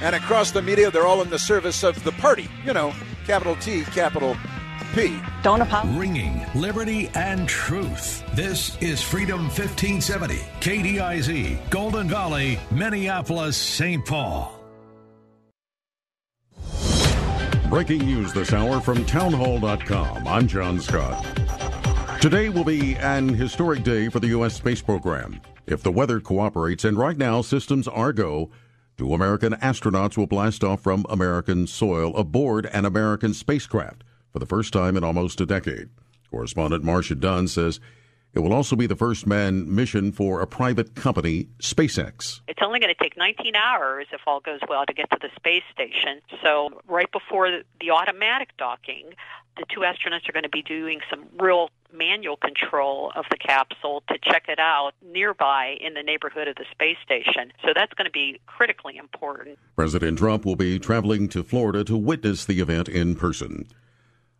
And across the media, they're all in the service of the party. You know, capital T, capital P. Don't apologize. Ringing liberty and truth. This is Freedom 1570, KDIZ, Golden Valley, Minneapolis, St. Paul. Breaking news this hour from townhall.com. I'm John Scott. Today will be an historic day for the U.S. space program. If the weather cooperates, and right now systems are go, two American astronauts will blast off from American soil aboard an American spacecraft for the first time in almost a decade. Correspondent Marcia Dunn says it will also be the first manned mission for a private company, SpaceX. It's only going to take 19 hours, if all goes well, to get to the space station. So, right before the automatic docking, the two astronauts are going to be doing some real manual control of the capsule to check it out nearby in the neighborhood of the space station. So that's going to be critically important. President Trump will be traveling to Florida to witness the event in person.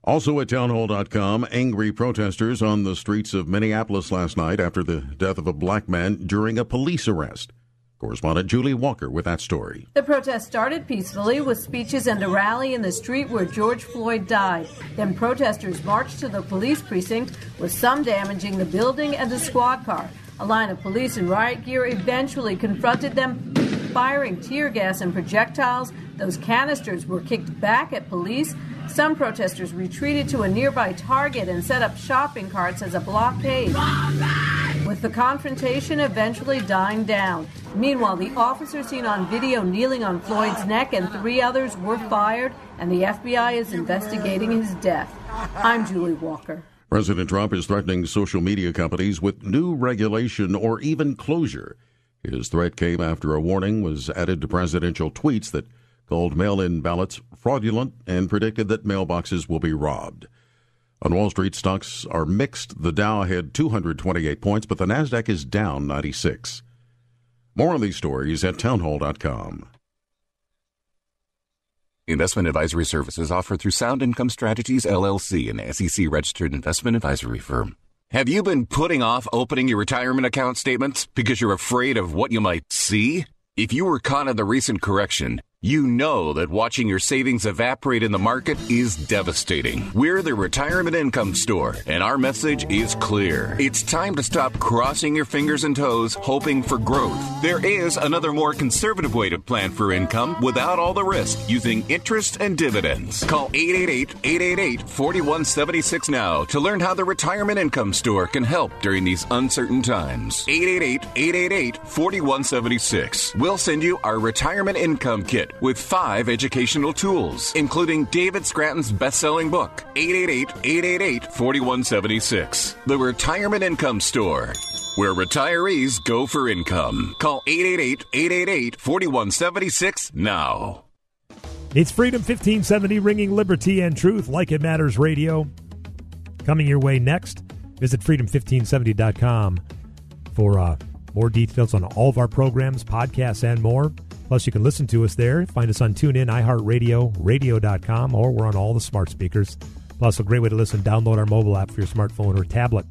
Also at townhall.com, angry protesters on the streets of Minneapolis last night after the death of a black man during a police arrest. Correspondent Julie Walker with that story. The protest started peacefully with speeches and a rally in the street where George Floyd died. Then protesters marched to the police precinct, with some damaging the building and the squad car. A line of police in riot gear eventually confronted them, firing tear gas and projectiles. Those canisters were kicked back at police. Some protesters retreated to a nearby Target and set up shopping carts as a blockade. With the confrontation eventually dying down. Meanwhile, the officer seen on video kneeling on Floyd's neck and three others were fired, and the FBI is investigating his death. I'm Julie Walker. President Trump is threatening social media companies with new regulation or even closure. His threat came after a warning was added to presidential tweets that called mail in ballots fraudulent and predicted that mailboxes will be robbed. On Wall Street, stocks are mixed. The Dow had 228 points, but the Nasdaq is down 96. More on these stories at townhall.com. Investment advisory services offered through Sound Income Strategies LLC, an SEC registered investment advisory firm. Have you been putting off opening your retirement account statements because you're afraid of what you might see? If you were caught in the recent correction, you know that watching your savings evaporate in the market is devastating. We're the Retirement Income Store, and our message is clear. It's time to stop crossing your fingers and toes hoping for growth. There is another more conservative way to plan for income without all the risk using interest and dividends. Call 888-888-4176 now to learn how the Retirement Income Store can help during these uncertain times. 888-888-4176. We'll send you our Retirement Income Kit with five educational tools, including David Scranton's best selling book, 888 888 4176. The Retirement Income Store, where retirees go for income. Call 888 888 4176 now. It's Freedom 1570, ringing liberty and truth like it matters radio. Coming your way next. Visit freedom1570.com for uh, more details on all of our programs, podcasts, and more. Plus, you can listen to us there. Find us on TuneIn, iHeartRadio, radio.com, or we're on all the smart speakers. Plus, a great way to listen, download our mobile app for your smartphone or tablet.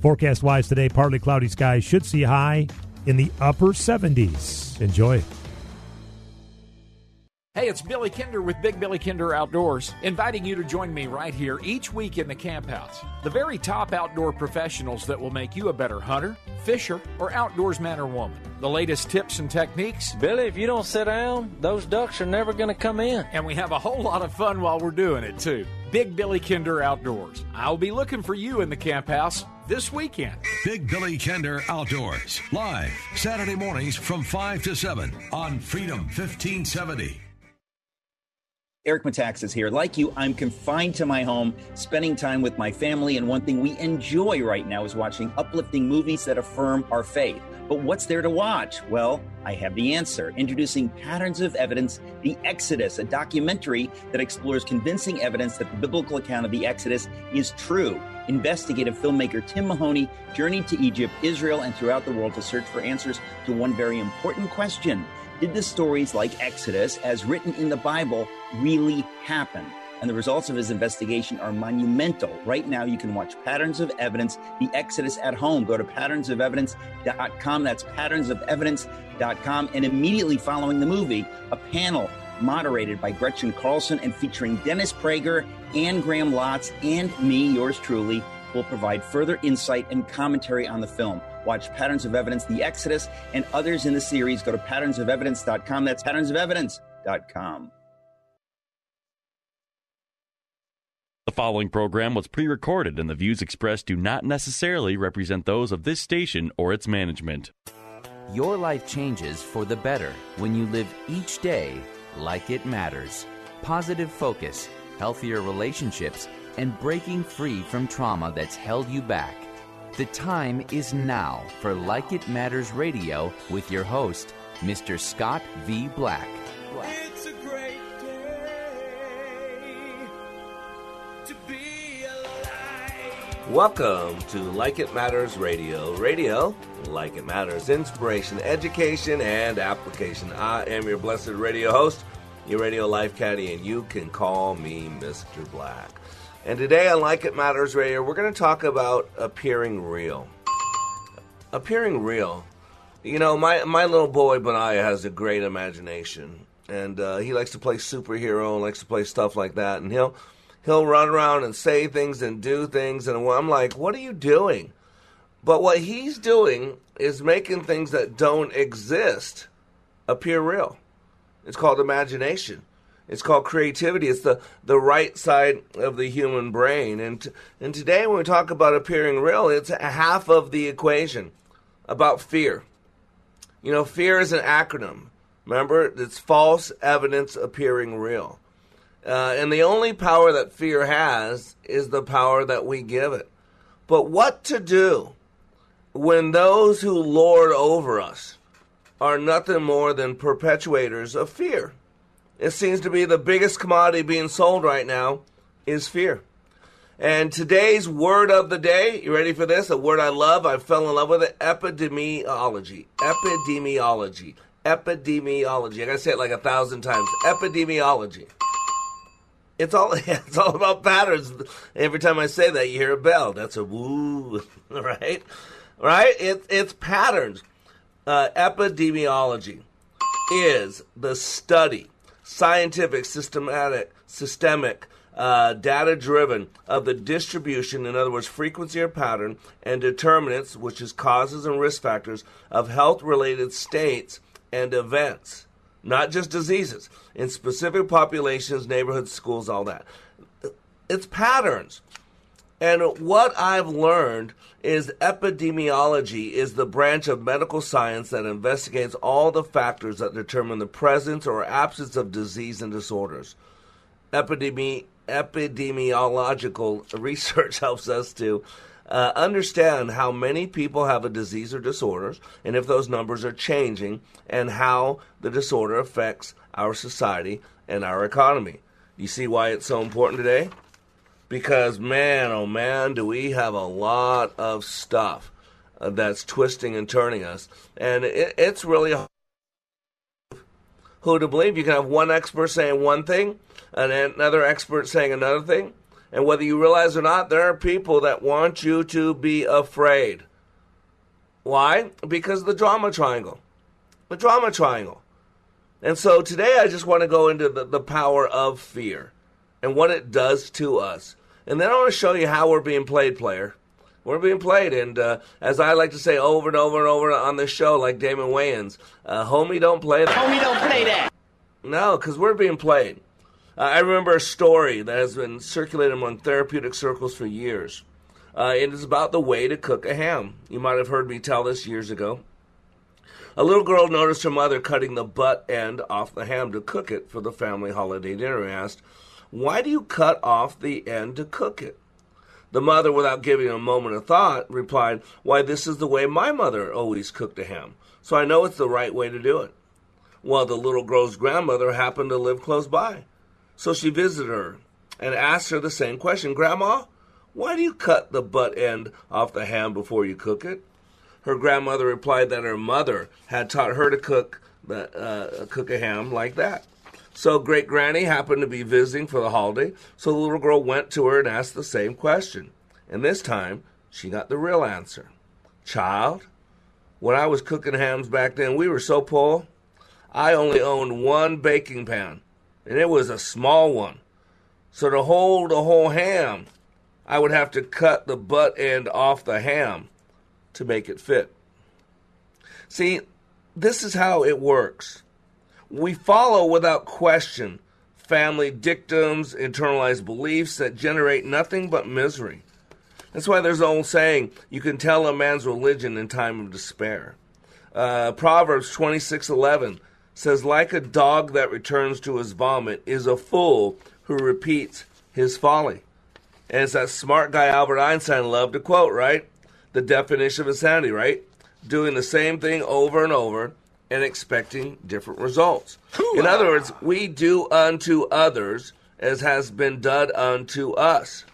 Forecast wise today, partly cloudy skies should see high in the upper 70s. Enjoy. Hey, it's Billy Kinder with Big Billy Kinder Outdoors, inviting you to join me right here each week in the camp house. The very top outdoor professionals that will make you a better hunter, fisher, or outdoors man or woman. The latest tips and techniques. Billy, if you don't sit down, those ducks are never going to come in. And we have a whole lot of fun while we're doing it, too. Big Billy Kinder Outdoors. I'll be looking for you in the camp house this weekend. Big Billy Kinder Outdoors, live Saturday mornings from 5 to 7 on Freedom 1570. Eric Metaxas here. Like you, I'm confined to my home, spending time with my family, and one thing we enjoy right now is watching uplifting movies that affirm our faith. But what's there to watch? Well, I have the answer. Introducing Patterns of Evidence The Exodus, a documentary that explores convincing evidence that the biblical account of the Exodus is true. Investigative filmmaker Tim Mahoney journeyed to Egypt, Israel, and throughout the world to search for answers to one very important question Did the stories like Exodus, as written in the Bible, really happen? and the results of his investigation are monumental. Right now, you can watch Patterns of Evidence, The Exodus at home. Go to patternsofevidence.com. That's patternsofevidence.com. And immediately following the movie, a panel moderated by Gretchen Carlson and featuring Dennis Prager and Graham Lotz and me, yours truly, will provide further insight and commentary on the film. Watch Patterns of Evidence, The Exodus, and others in the series. Go to patternsofevidence.com. That's patternsofevidence.com. The following program was pre recorded, and the views expressed do not necessarily represent those of this station or its management. Your life changes for the better when you live each day like it matters. Positive focus, healthier relationships, and breaking free from trauma that's held you back. The time is now for Like It Matters Radio with your host, Mr. Scott V. Black. It's a great day to be alive. Welcome to Like It Matters Radio. Radio, like it matters, inspiration, education, and application. I am your blessed radio host, your radio life caddy, and you can call me Mr. Black. And today on Like It Matters Radio, we're going to talk about appearing real. Appearing real. You know, my, my little boy Benaiah has a great imagination, and uh, he likes to play superhero and likes to play stuff like that. And he'll he'll run around and say things and do things, and I'm like, "What are you doing?" But what he's doing is making things that don't exist appear real. It's called imagination. It's called creativity. It's the, the right side of the human brain. And, t- and today, when we talk about appearing real, it's half of the equation about fear. You know, fear is an acronym. Remember, it's false evidence appearing real. Uh, and the only power that fear has is the power that we give it. But what to do when those who lord over us are nothing more than perpetuators of fear? It seems to be the biggest commodity being sold right now is fear. And today's word of the day, you ready for this? A word I love, I fell in love with it epidemiology. Epidemiology. Epidemiology. I gotta say it like a thousand times. Epidemiology. It's all it's all about patterns. Every time I say that, you hear a bell. That's a woo, right? Right? It, it's patterns. Uh, epidemiology is the study, scientific, systematic, systemic, uh, data driven of the distribution, in other words, frequency or pattern, and determinants, which is causes and risk factors, of health related states and events, not just diseases, in specific populations, neighborhoods, schools, all that. It's patterns. And what I've learned is epidemiology is the branch of medical science that investigates all the factors that determine the presence or absence of disease and disorders. Epidemi- epidemiological research helps us to uh, understand how many people have a disease or disorders and if those numbers are changing and how the disorder affects our society and our economy. You see why it's so important today? Because, man, oh man, do we have a lot of stuff uh, that's twisting and turning us. And it, it's really hard who to believe. You can have one expert saying one thing, and another expert saying another thing. And whether you realize or not, there are people that want you to be afraid. Why? Because the drama triangle. The drama triangle. And so today I just want to go into the, the power of fear and what it does to us. And then I want to show you how we're being played, player. We're being played, and uh, as I like to say over and over and over on this show, like Damon Wayans, uh, homie, don't play that. Homie, don't play that. No, because we're being played. Uh, I remember a story that has been circulated among therapeutic circles for years. Uh, it is about the way to cook a ham. You might have heard me tell this years ago. A little girl noticed her mother cutting the butt end off the ham to cook it for the family holiday dinner and asked, Why do you cut off the end to cook it? The mother, without giving a moment of thought, replied, Why, this is the way my mother always cooked a ham, so I know it's the right way to do it. Well, the little girl's grandmother happened to live close by. So she visited her and asked her the same question Grandma, why do you cut the butt end off the ham before you cook it? Her grandmother replied that her mother had taught her to cook the, uh, cook a ham like that. So great granny happened to be visiting for the holiday, so the little girl went to her and asked the same question. And this time, she got the real answer. Child, when I was cooking hams back then, we were so poor. I only owned one baking pan, and it was a small one. So to hold a whole ham, I would have to cut the butt end off the ham to make it fit. See, this is how it works. We follow without question family dictums, internalized beliefs that generate nothing but misery. That's why there's an old saying, you can tell a man's religion in time of despair. Uh, Proverbs 26:11 says, "Like a dog that returns to his vomit is a fool who repeats his folly." And it's that smart guy Albert Einstein loved to quote, right? The definition of insanity, right? Doing the same thing over and over and expecting different results. In other words, we do unto others as has been done unto us.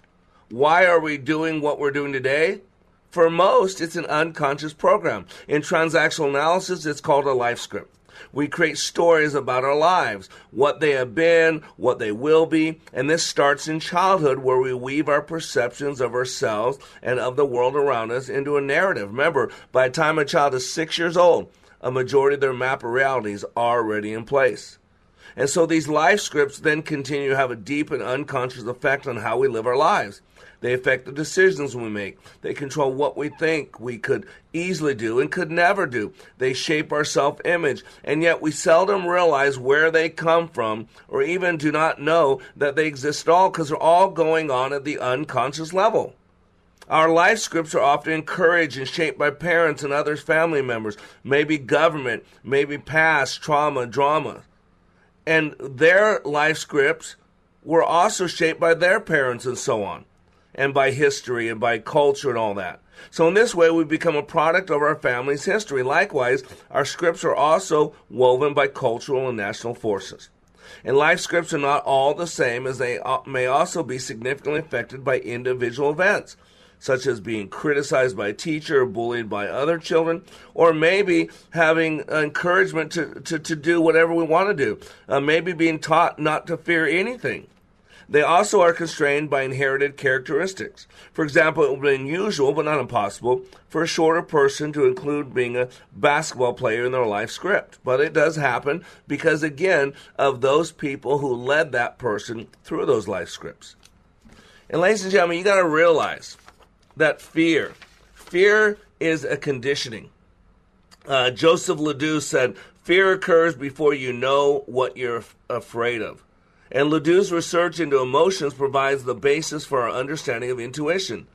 Why are we doing what we're doing today? For most, it's an unconscious program. In transactional analysis, it's called a life script. We create stories about our lives, what they have been, what they will be, and this starts in childhood where we weave our perceptions of ourselves and of the world around us into a narrative. Remember, by the time a child is six years old, a majority of their map of reality is already in place. And so these life scripts then continue to have a deep and unconscious effect on how we live our lives. They affect the decisions we make. They control what we think we could easily do and could never do. They shape our self image, and yet we seldom realize where they come from or even do not know that they exist at all because they're all going on at the unconscious level. Our life scripts are often encouraged and shaped by parents and other family members, maybe government, maybe past trauma, drama. And their life scripts were also shaped by their parents and so on and by history and by culture and all that. So in this way, we become a product of our family's history. Likewise, our scripts are also woven by cultural and national forces. And life scripts are not all the same, as they may also be significantly affected by individual events, such as being criticized by a teacher bullied by other children, or maybe having encouragement to, to, to do whatever we want to do, uh, maybe being taught not to fear anything. They also are constrained by inherited characteristics. For example, it would be unusual, but not impossible, for a shorter person to include being a basketball player in their life script. But it does happen because, again, of those people who led that person through those life scripts. And, ladies and gentlemen, you got to realize that fear, fear is a conditioning. Uh, Joseph Ledoux said, Fear occurs before you know what you're f- afraid of. And Ledoux's research into emotions provides the basis for our understanding of intuition.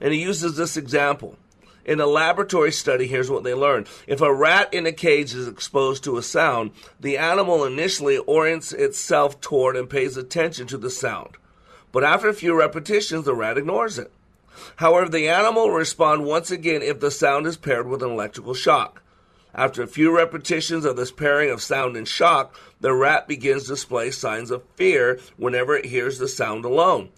And he uses this example. In a laboratory study, here's what they learned. If a rat in a cage is exposed to a sound, the animal initially orients itself toward and pays attention to the sound. But after a few repetitions, the rat ignores it. However, the animal will respond once again if the sound is paired with an electrical shock. After a few repetitions of this pairing of sound and shock, the rat begins to display signs of fear whenever it hears the sound alone.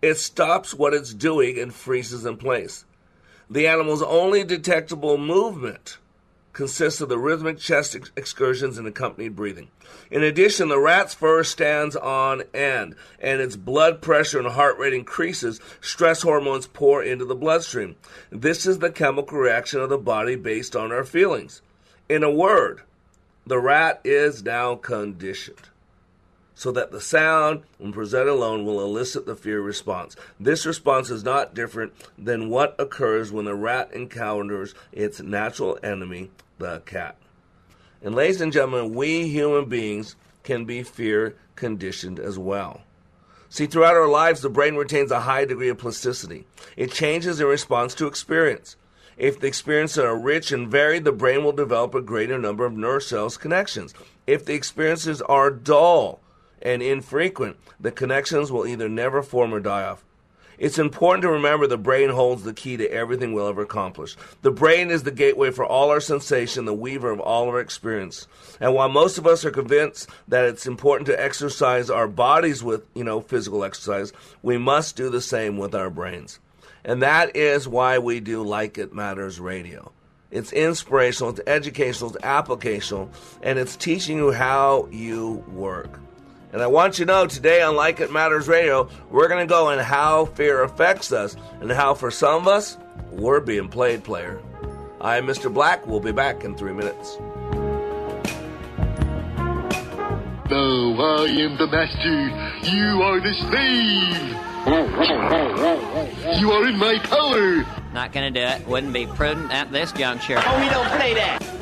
It stops what it's doing and freezes in place. The animal's only detectable movement consists of the rhythmic chest ex- excursions and accompanied breathing. In addition, the rat's fur stands on end, and its blood pressure and heart rate increases. Stress hormones pour into the bloodstream. This is the chemical reaction of the body based on our feelings. In a word, the rat is now conditioned so that the sound, when presented alone, will elicit the fear response. This response is not different than what occurs when the rat encounters its natural enemy, the cat. And, ladies and gentlemen, we human beings can be fear conditioned as well. See, throughout our lives, the brain retains a high degree of plasticity. It changes in response to experience. If the experiences are rich and varied, the brain will develop a greater number of nerve cells connections. If the experiences are dull and infrequent, the connections will either never form or die off. It's important to remember the brain holds the key to everything we'll ever accomplish. The brain is the gateway for all our sensation, the weaver of all our experience. And while most of us are convinced that it's important to exercise our bodies with, you know, physical exercise, we must do the same with our brains. And that is why we do Like It Matters Radio. It's inspirational, it's educational, it's applicational, and it's teaching you how you work. And I want you to know today on Like It Matters Radio, we're going to go in how fear affects us and how for some of us, we're being played player. I am Mr. Black. We'll be back in three minutes. No, I am the master. You are the slave. You are in my power. Not gonna do it. Wouldn't be prudent at this juncture. Oh, we don't play that.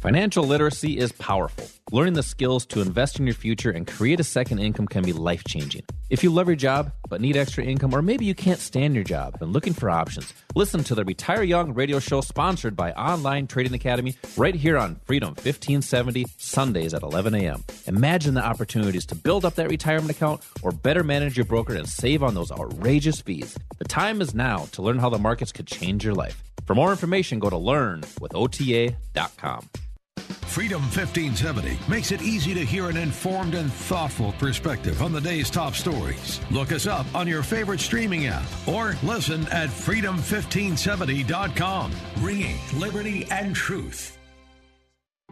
Financial literacy is powerful. Learning the skills to invest in your future and create a second income can be life changing. If you love your job but need extra income, or maybe you can't stand your job and looking for options, listen to the Retire Young radio show sponsored by Online Trading Academy right here on Freedom 1570, Sundays at 11 a.m. Imagine the opportunities to build up that retirement account or better manage your broker and save on those outrageous fees. The time is now to learn how the markets could change your life. For more information, go to learnwithota.com. Freedom 1570 makes it easy to hear an informed and thoughtful perspective on the day's top stories. Look us up on your favorite streaming app or listen at freedom1570.com. Ringing liberty and truth.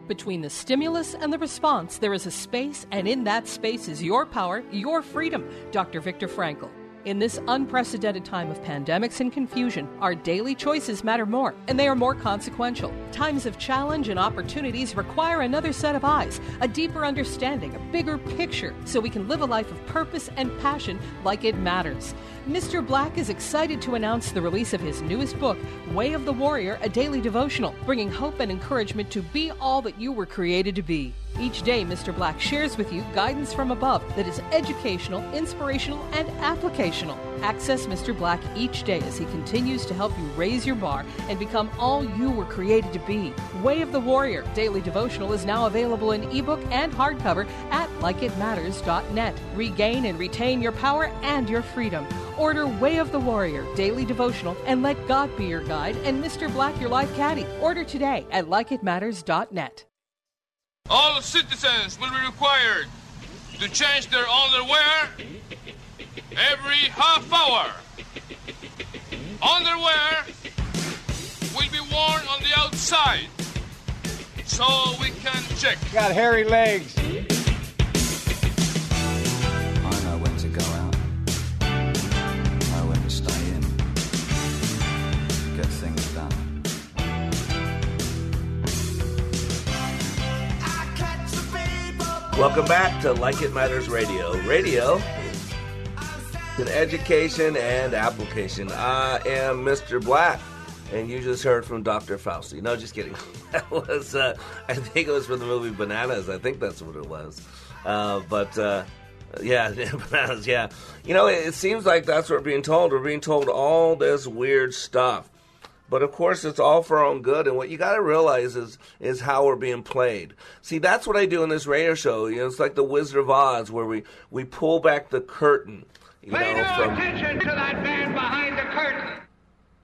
Between the stimulus and the response, there is a space, and in that space is your power, your freedom. Dr. Viktor Frankl. In this unprecedented time of pandemics and confusion, our daily choices matter more, and they are more consequential. Times of challenge and opportunities require another set of eyes, a deeper understanding, a bigger picture, so we can live a life of purpose and passion like it matters. Mr. Black is excited to announce the release of his newest book, Way of the Warrior, a daily devotional, bringing hope and encouragement to be all that you were created to be. Each day, Mr. Black shares with you guidance from above that is educational, inspirational, and applicational. Access Mr. Black each day as he continues to help you raise your bar and become all you were created to be. Way of the Warrior Daily Devotional is now available in ebook and hardcover at likeitmatters.net. Regain and retain your power and your freedom. Order Way of the Warrior Daily Devotional and let God be your guide and Mr. Black your life caddy. Order today at likeitmatters.net. All citizens will be required to change their underwear every half hour. Underwear will be worn on the outside so we can check. Got hairy legs. I know when to go out. I know when to stay in. Get things done. Welcome back to Like It Matters Radio. Radio an education and application. I am Mr. Black, and you just heard from Dr. Fauci. No, just kidding. that was, uh, I think it was from the movie Bananas. I think that's what it was. Uh, but uh, yeah, Bananas. Yeah, you know, it, it seems like that's what we're being told. We're being told all this weird stuff. But of course, it's all for our own good. And what you got to realize is is how we're being played. See, that's what I do in this radio show. You know, it's like the Wizard of Oz, where we we pull back the curtain. You Pay know, no from, attention to that man behind the curtain.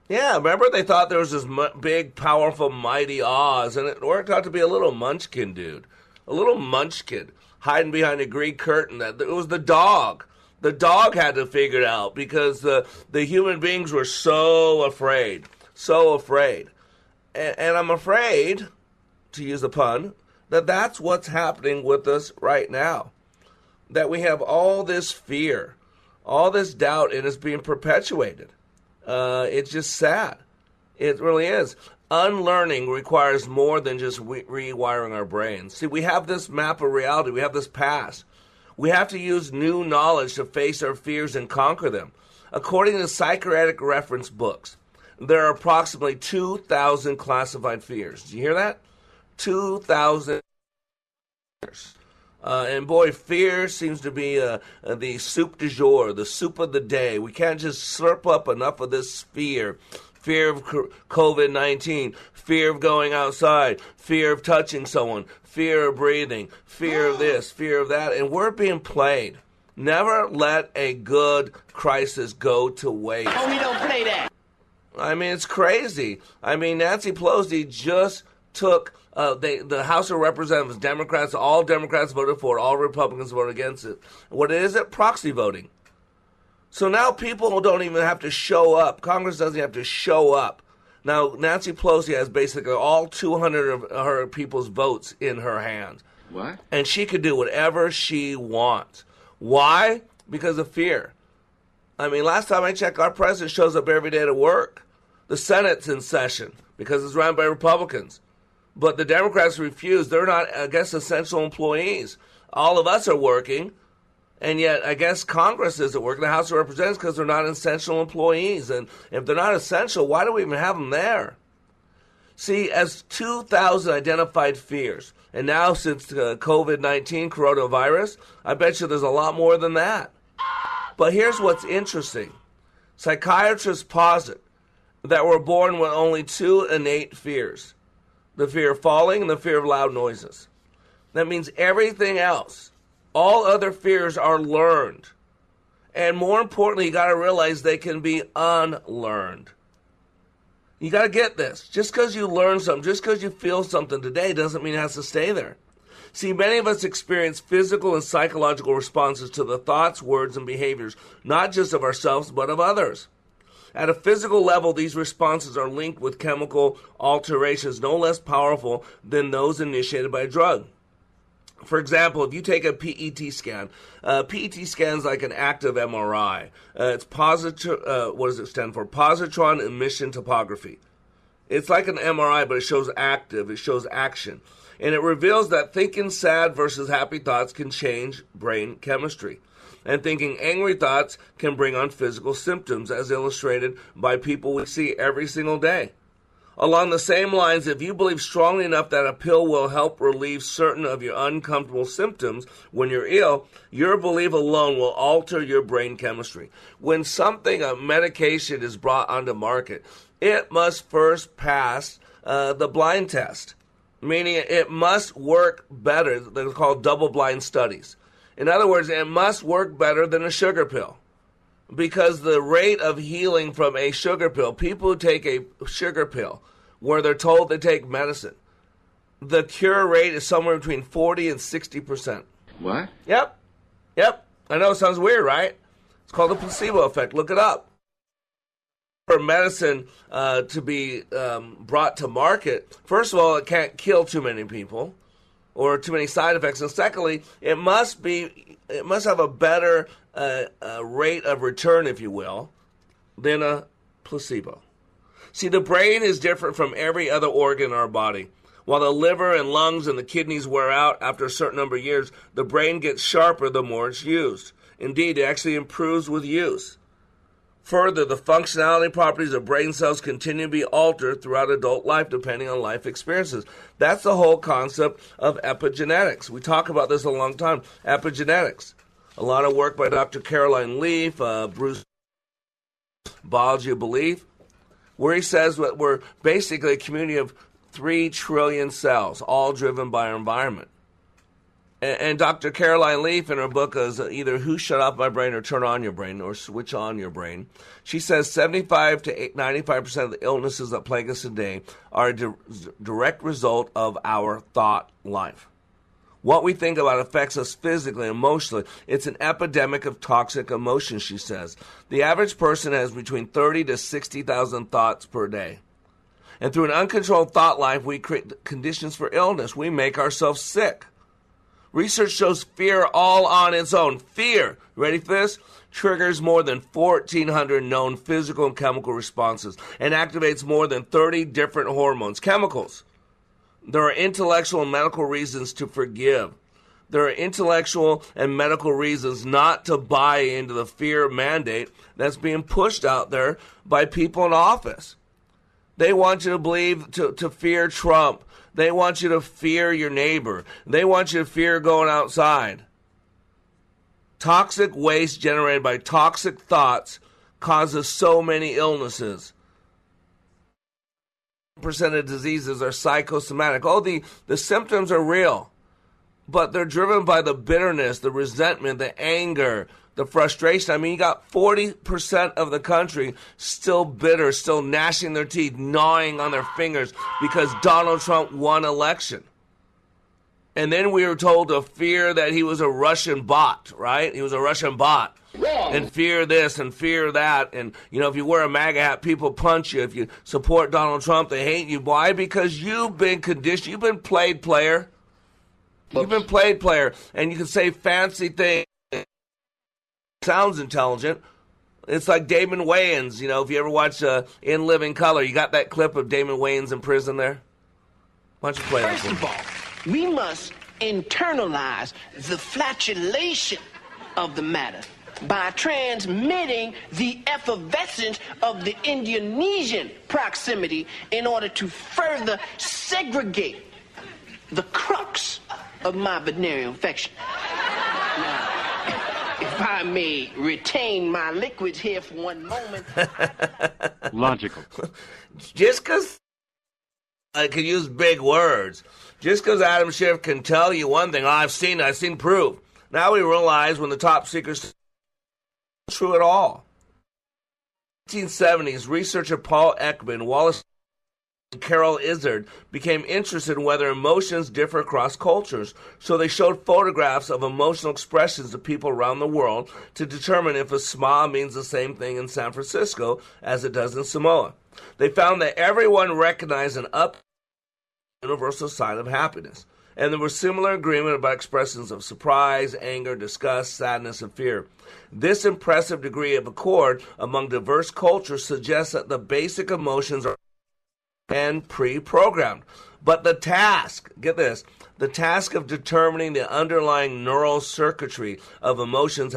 yeah, remember they thought there was this mu- big, powerful, mighty Oz, and it worked out to be a little Munchkin dude, a little Munchkin hiding behind a green curtain. That it was the dog. The dog had to figure it out because the the human beings were so afraid, so afraid, and, and I'm afraid to use a pun, that that's what's happening with us right now. That we have all this fear, all this doubt, and it's being perpetuated. Uh, it's just sad. It really is. Unlearning requires more than just re- rewiring our brains. See, we have this map of reality, we have this past. We have to use new knowledge to face our fears and conquer them. According to psychiatric reference books, there are approximately 2,000 classified fears. Do you hear that? 2,000 fears. Uh, and boy, fear seems to be uh, uh, the soup du jour, the soup of the day. We can't just slurp up enough of this fear. Fear of COVID 19, fear of going outside, fear of touching someone, fear of breathing, fear of this, fear of that. And we're being played. Never let a good crisis go to waste. Oh, we don't play that. I mean, it's crazy. I mean, Nancy Pelosi just took uh, they, the House of Representatives, Democrats, all Democrats voted for it, all Republicans voted against it. What is it? Proxy voting. So now people don't even have to show up. Congress doesn't have to show up. Now, Nancy Pelosi has basically all 200 of her people's votes in her hands. What? And she could do whatever she wants. Why? Because of fear. I mean, last time I checked, our president shows up every day to work. The Senate's in session because it's run by Republicans. But the Democrats refuse. They're not, I guess, essential employees. All of us are working, and yet I guess Congress isn't working. The House of Representatives because they're not essential employees. And if they're not essential, why do we even have them there? See, as 2,000 identified fears, and now since uh, COVID 19 coronavirus, I bet you there's a lot more than that. But here's what's interesting psychiatrists posit that we're born with only two innate fears the fear of falling and the fear of loud noises. That means everything else, all other fears are learned. And more importantly, you got to realize they can be unlearned. You got to get this. Just because you learn something, just because you feel something today, doesn't mean it has to stay there. See, many of us experience physical and psychological responses to the thoughts, words, and behaviors, not just of ourselves, but of others. At a physical level, these responses are linked with chemical alterations no less powerful than those initiated by a drug. For example, if you take a PET scan, uh, PET scan is like an active MRI. Uh, it's positive. Uh, what does it stand for? Positron emission topography. It's like an MRI, but it shows active. It shows action, and it reveals that thinking sad versus happy thoughts can change brain chemistry and thinking angry thoughts can bring on physical symptoms, as illustrated by people we see every single day. Along the same lines, if you believe strongly enough that a pill will help relieve certain of your uncomfortable symptoms when you're ill, your belief alone will alter your brain chemistry. When something, a medication, is brought onto market, it must first pass uh, the blind test, meaning it must work better. They're called double blind studies. In other words, it must work better than a sugar pill. Because the rate of healing from a sugar pill, people who take a sugar pill where they're told they take medicine, the cure rate is somewhere between 40 and 60%. What? Yep. Yep. I know it sounds weird, right? It's called the placebo effect. Look it up. For medicine uh, to be um, brought to market, first of all, it can't kill too many people or too many side effects. And secondly, it must be it must have a better uh, uh, rate of return, if you will, than a placebo. See, the brain is different from every other organ in our body. While the liver and lungs and the kidneys wear out after a certain number of years, the brain gets sharper the more it's used. Indeed, it actually improves with use. Further, the functionality properties of brain cells continue to be altered throughout adult life depending on life experiences. That's the whole concept of epigenetics. We talk about this a long time. Epigenetics. A lot of work by Dr. Caroline Leaf, uh, Bruce Biology of Belief, where he says that we're basically a community of three trillion cells, all driven by our environment. And, and Dr. Caroline Leaf, in her book, is either Who Shut Off My Brain or Turn On Your Brain or Switch On Your Brain, she says 75 to 95% of the illnesses that plague us today are a di- direct result of our thought life. What we think about affects us physically, emotionally. It's an epidemic of toxic emotions, she says. The average person has between 30 to 60,000 thoughts per day. And through an uncontrolled thought life, we create conditions for illness. We make ourselves sick. Research shows fear all on its own. Fear, ready for this? Triggers more than 1,400 known physical and chemical responses and activates more than 30 different hormones, chemicals. There are intellectual and medical reasons to forgive. There are intellectual and medical reasons not to buy into the fear mandate that's being pushed out there by people in office. They want you to believe, to, to fear Trump. They want you to fear your neighbor. They want you to fear going outside. Toxic waste generated by toxic thoughts causes so many illnesses. Percent of diseases are psychosomatic. All the, the symptoms are real, but they're driven by the bitterness, the resentment, the anger, the frustration. I mean, you got 40% of the country still bitter, still gnashing their teeth, gnawing on their fingers because Donald Trump won election. And then we were told to fear that he was a Russian bot, right? He was a Russian bot. Wrong. And fear this and fear that. And, you know, if you wear a MAGA hat, people punch you. If you support Donald Trump, they hate you. Why? Because you've been conditioned. You've been played player. You've been played player. And you can say fancy things. Sounds intelligent. It's like Damon Wayans. You know, if you ever watch uh, In Living Color, you got that clip of Damon Wayans in prison there? Why don't you play that? First of all, we must internalize the flatulation of the matter by transmitting the effervescence of the Indonesian proximity in order to further segregate the crux of my venereal infection. Now, if I may retain my liquids here for one moment. Logical. Just because I can use big words, just because Adam Schiff can tell you one thing, oh, I've seen, I've seen proof. Now we realize when the top secret's true at all. 1970s, researcher Paul Ekman, Wallace and Carroll Izard became interested in whether emotions differ across cultures, so they showed photographs of emotional expressions of people around the world to determine if a smile means the same thing in San Francisco as it does in Samoa. They found that everyone recognized an up universal sign of happiness, and there was similar agreement about expressions of surprise, anger, disgust, sadness, and fear. This impressive degree of accord among diverse cultures suggests that the basic emotions are and pre programmed. But the task, get this, the task of determining the underlying neural circuitry of emotions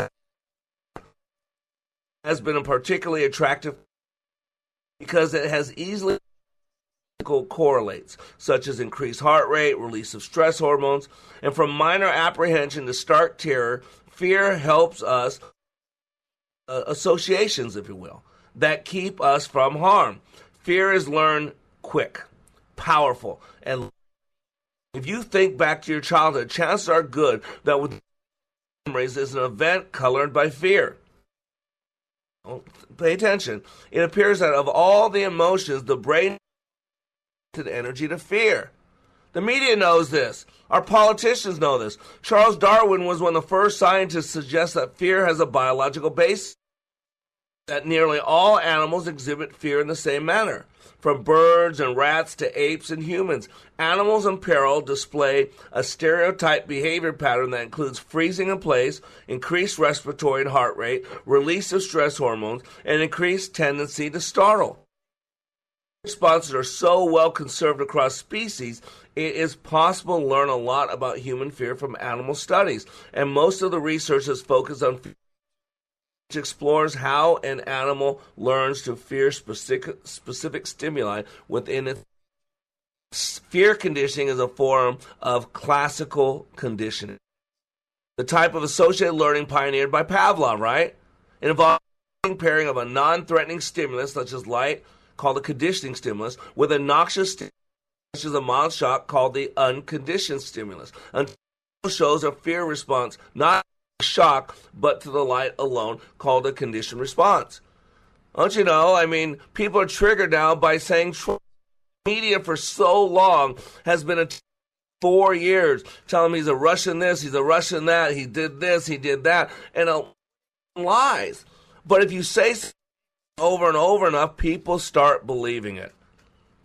has been a particularly attractive because it has easily correlates, such as increased heart rate, release of stress hormones, and from minor apprehension to stark terror, fear helps us uh, associations, if you will, that keep us from harm. Fear is learned quick, powerful, and if you think back to your childhood, chances are good that with memories is an event colored by fear. Well, pay attention. It appears that of all the emotions, the brain to the energy to fear. The media knows this. Our politicians know this. Charles Darwin was one of the first scientists to suggest that fear has a biological base, that nearly all animals exhibit fear in the same manner. From birds and rats to apes and humans, animals in peril display a stereotyped behavior pattern that includes freezing in place, increased respiratory and heart rate, release of stress hormones, and increased tendency to startle responses are so well conserved across species, it is possible to learn a lot about human fear from animal studies. And most of the research is focused on fear, which explores how an animal learns to fear specific, specific stimuli within it. Fear conditioning is a form of classical conditioning. The type of associated learning pioneered by Pavlov, right? It involves pairing of a non threatening stimulus such as light, called a conditioning stimulus, with a noxious stimulus, such as a mild shock called the unconditioned stimulus. Until shows a fear response, not shock, but to the light alone, called a conditioned response. Don't you know? I mean, people are triggered now by saying Trump. media for so long has been a four years telling him he's a Russian this, he's a Russian that, he did this, he did that, and a lies. But if you say over and over enough, people start believing it.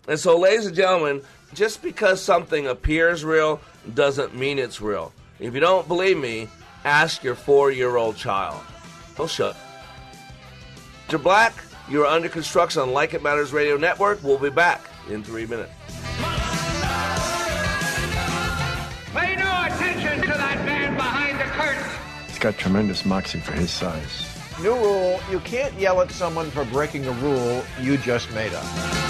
And so, ladies and gentlemen, just because something appears real doesn't mean it's real. If you don't believe me, ask your four year old child. He'll shut. Mr. Black, you are under construction on Like It Matters Radio Network. We'll be back in three minutes. Pay no attention to that man behind the curtain. He's got tremendous moxie for his size. New rule you can't yell at someone for breaking a rule you just made up.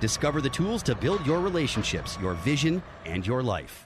Discover the tools to build your relationships, your vision, and your life.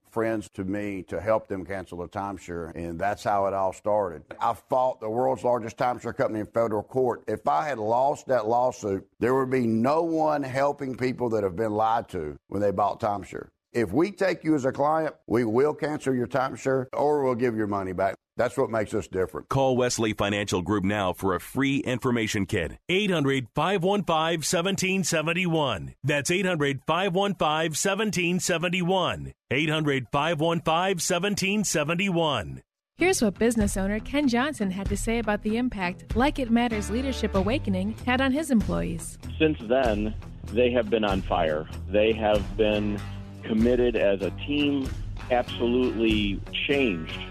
friends to me to help them cancel a timeshare, and that's how it all started. I fought the world's largest timeshare company in federal court. If I had lost that lawsuit, there would be no one helping people that have been lied to when they bought timeshare. If we take you as a client, we will cancel your timeshare or we'll give your money back. That's what makes us different. Call Wesley Financial Group now for a free information kit. 800 515 1771. That's 800 515 1771. 800 515 1771. Here's what business owner Ken Johnson had to say about the impact Like It Matters Leadership Awakening had on his employees. Since then, they have been on fire. They have been committed as a team, absolutely changed.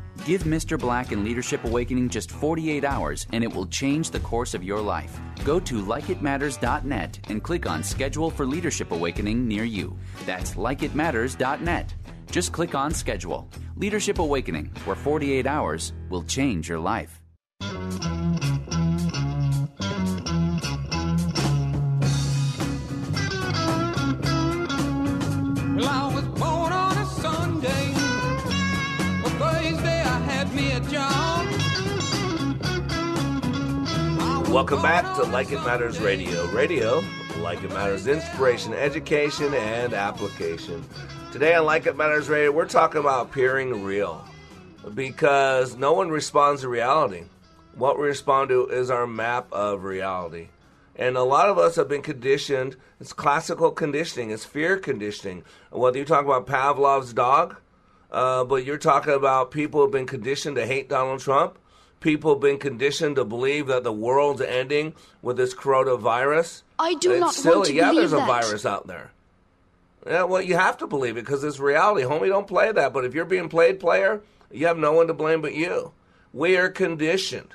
Give Mr. Black and Leadership Awakening just 48 hours, and it will change the course of your life. Go to likeitmatters.net and click on Schedule for Leadership Awakening near you. That's likeitmatters.net. Just click on Schedule. Leadership Awakening, where 48 hours will change your life. Welcome back to Like It Matters Radio. Radio, like it matters, inspiration, education, and application. Today on Like It Matters Radio, we're talking about appearing real because no one responds to reality. What we respond to is our map of reality. And a lot of us have been conditioned, it's classical conditioning, it's fear conditioning. Whether you talk about Pavlov's dog, uh, but you're talking about people who have been conditioned to hate Donald Trump, people have been conditioned to believe that the world's ending with this coronavirus. I do it's not silly. want to yeah, believe there's a virus out there. Yeah, well, you have to believe it because it's reality. Homie, don't play that. But if you're being played player, you have no one to blame but you. We are conditioned.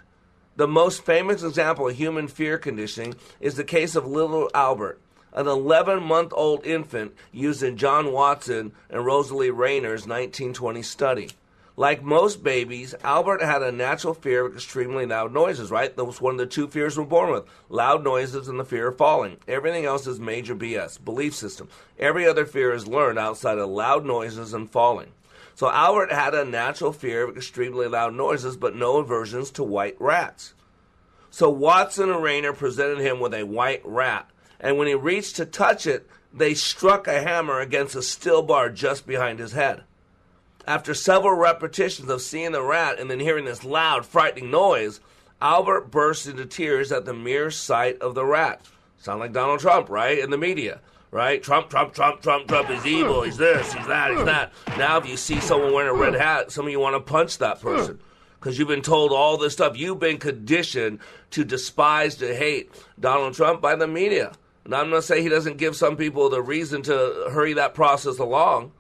The most famous example of human fear conditioning is the case of little Albert, an 11 month old infant used in John Watson and Rosalie Rayner's 1920 study. Like most babies, Albert had a natural fear of extremely loud noises, right? That was one of the two fears we're born with loud noises and the fear of falling. Everything else is major BS, belief system. Every other fear is learned outside of loud noises and falling. So Albert had a natural fear of extremely loud noises, but no aversions to white rats. So Watson and Rayner presented him with a white rat, and when he reached to touch it, they struck a hammer against a steel bar just behind his head. After several repetitions of seeing the rat and then hearing this loud, frightening noise, Albert burst into tears at the mere sight of the rat. Sound like Donald Trump, right? In the media, right? Trump, Trump, Trump, Trump, Trump is evil. He's this, he's that, he's that. Now, if you see someone wearing a red hat, some of you want to punch that person because you've been told all this stuff. You've been conditioned to despise, to hate Donald Trump by the media. And I'm not saying he doesn't give some people the reason to hurry that process along.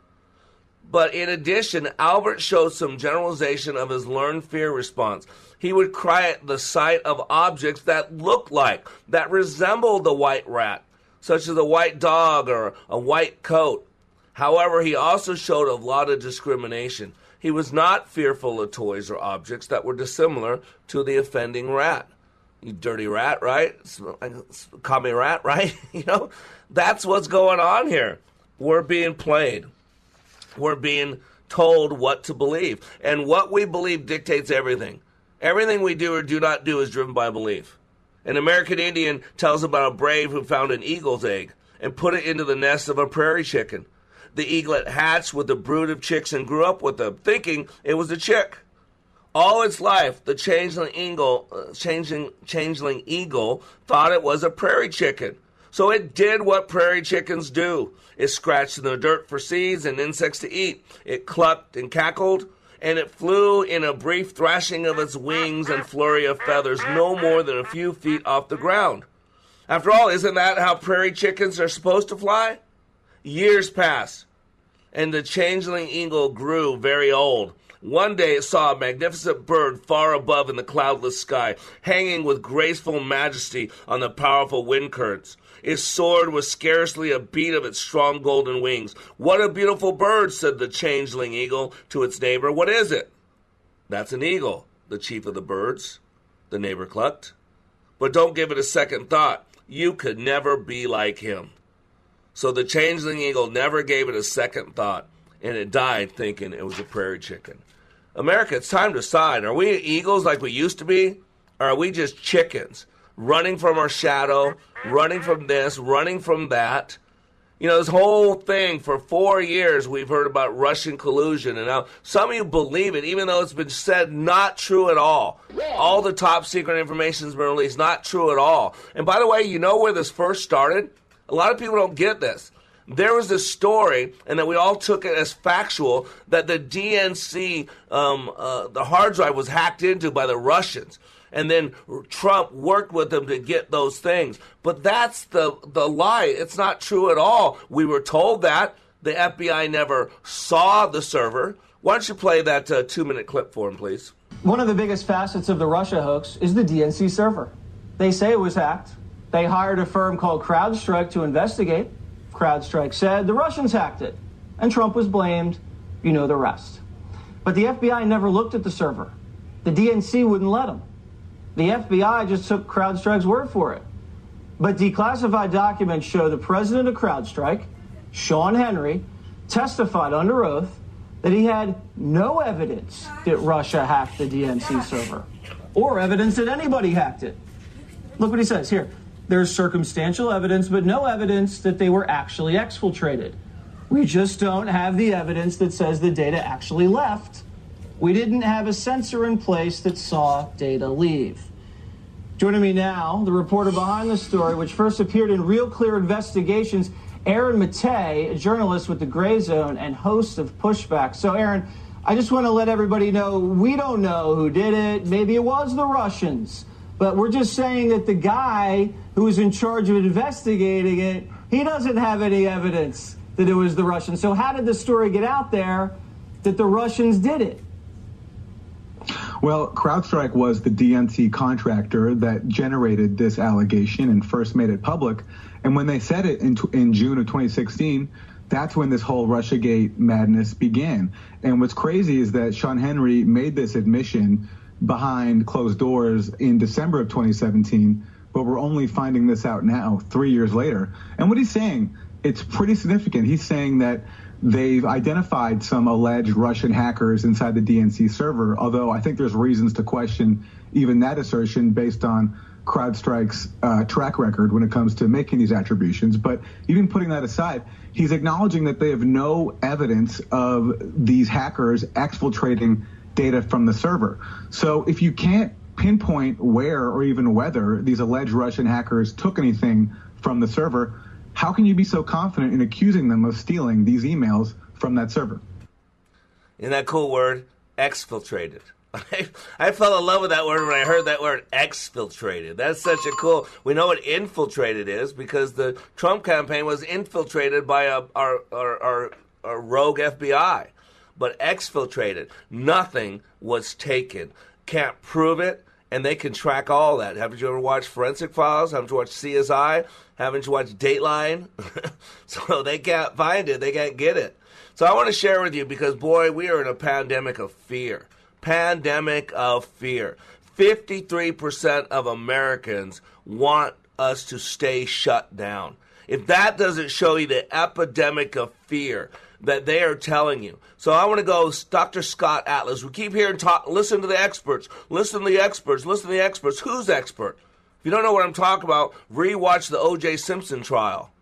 But in addition, Albert showed some generalization of his learned fear response. He would cry at the sight of objects that looked like, that resembled the white rat, such as a white dog or a white coat. However, he also showed a lot of discrimination. He was not fearful of toys or objects that were dissimilar to the offending rat. You dirty rat, right? Call me rat, right? you know, that's what's going on here. We're being played we're being told what to believe. And what we believe dictates everything. Everything we do or do not do is driven by belief. An American Indian tells about a brave who found an eagle's egg and put it into the nest of a prairie chicken. The eaglet hatched with a brood of chicks and grew up with them, thinking it was a chick. All its life, the changeling eagle, uh, changing, changeling eagle thought it was a prairie chicken. So it did what prairie chickens do. It scratched in the dirt for seeds and insects to eat. It clucked and cackled, and it flew in a brief thrashing of its wings and flurry of feathers no more than a few feet off the ground. After all, isn't that how prairie chickens are supposed to fly? Years passed, and the changeling eagle grew very old. One day it saw a magnificent bird far above in the cloudless sky, hanging with graceful majesty on the powerful wind currents. It soared with scarcely a beat of its strong golden wings. What a beautiful bird, said the changeling eagle to its neighbor. What is it? That's an eagle, the chief of the birds, the neighbor clucked. But don't give it a second thought. You could never be like him. So the changeling eagle never gave it a second thought, and it died thinking it was a prairie chicken. America, it's time to decide. Are we eagles like we used to be? Or are we just chickens? Running from our shadow, running from this, running from that. You know, this whole thing for four years we've heard about Russian collusion, and now some of you believe it, even though it's been said not true at all. All the top secret information has been released, not true at all. And by the way, you know where this first started? A lot of people don't get this. There was this story, and that we all took it as factual, that the DNC, um, uh, the hard drive was hacked into by the Russians and then Trump worked with them to get those things. But that's the the lie. It's not true at all. We were told that the FBI never saw the server. Why don't you play that uh, two minute clip for him, please? One of the biggest facets of the Russia hoax is the DNC server. They say it was hacked. They hired a firm called CrowdStrike to investigate. CrowdStrike said the Russians hacked it, and Trump was blamed. You know the rest. But the FBI never looked at the server. The DNC wouldn't let them. The FBI just took CrowdStrike's word for it. But declassified documents show the president of CrowdStrike, Shawn Henry, testified under oath that he had no evidence that Russia hacked the DNC server or evidence that anybody hacked it. Look what he says here. There's circumstantial evidence, but no evidence that they were actually exfiltrated. We just don't have the evidence that says the data actually left. We didn't have a sensor in place that saw data leave. Joining me now, the reporter behind the story, which first appeared in Real Clear Investigations, Aaron Maté, a journalist with the Gray Zone and host of Pushback. So, Aaron, I just want to let everybody know we don't know who did it. Maybe it was the Russians, but we're just saying that the guy who was in charge of investigating it, he doesn't have any evidence that it was the Russians. So, how did the story get out there that the Russians did it? Well, CrowdStrike was the DNC contractor that generated this allegation and first made it public. And when they said it in, in June of 2016, that's when this whole Russiagate madness began. And what's crazy is that Shawn Henry made this admission behind closed doors in December of 2017, but we're only finding this out now, three years later. And what he's saying, it's pretty significant. He's saying that they've identified some alleged Russian hackers inside the DNC server, although I think there's reasons to question even that assertion based on CrowdStrike's uh, track record when it comes to making these attributions. But even putting that aside, he's acknowledging that they have no evidence of these hackers exfiltrating data from the server. So if you can't pinpoint where or even whether these alleged Russian hackers took anything from the server, how can you be so confident in accusing them of stealing these emails from that server? Isn't that cool word? Exfiltrated. I, I fell in love with that word when I heard that word exfiltrated. That's such a cool. We know what infiltrated is because the Trump campaign was infiltrated by a, our, our, our, our rogue FBI. But exfiltrated, nothing was taken. Can't prove it, and they can track all that. Haven't you ever watched Forensic Files? Haven't you watched CSI? Haven't you watched Dateline? so they can't find it. They can't get it. So I want to share with you because, boy, we are in a pandemic of fear. Pandemic of fear. 53% of Americans want us to stay shut down. If that doesn't show you the epidemic of fear that they are telling you. So I want to go Dr. Scott Atlas. We keep hearing talk listen to the experts. Listen to the experts. Listen to the experts. Who's expert? If you don't know what I'm talking about, rewatch the O.J. Simpson trial.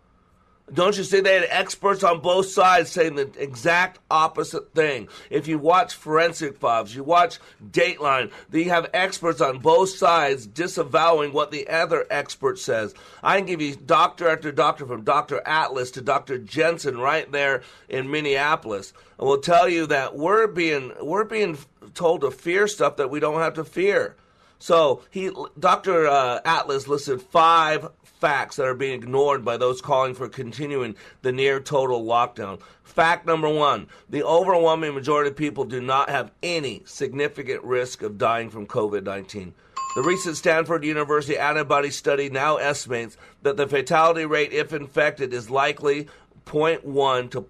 Don't you see they had experts on both sides saying the exact opposite thing? If you watch Forensic Files, you watch Dateline, they have experts on both sides disavowing what the other expert says. I can give you doctor after doctor from Dr. Atlas to Dr. Jensen right there in Minneapolis. And will tell you that we're being we're being told to fear stuff that we don't have to fear. So he, Dr. Uh, Atlas listed five facts that are being ignored by those calling for continuing the near total lockdown. Fact number one the overwhelming majority of people do not have any significant risk of dying from COVID 19. The recent Stanford University antibody study now estimates that the fatality rate, if infected, is likely 0.1 to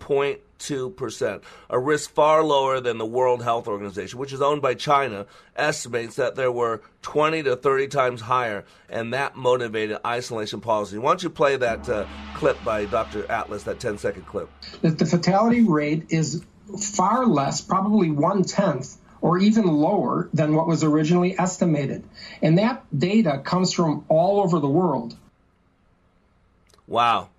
0.2%, a risk far lower than the World Health Organization, which is owned by China, estimates that there were 20 to 30 times higher, and that motivated isolation policy. Why don't you play that uh, clip by Dr. Atlas, that 10 second clip? That the fatality rate is far less, probably one tenth or even lower than what was originally estimated. And that data comes from all over the world. Wow.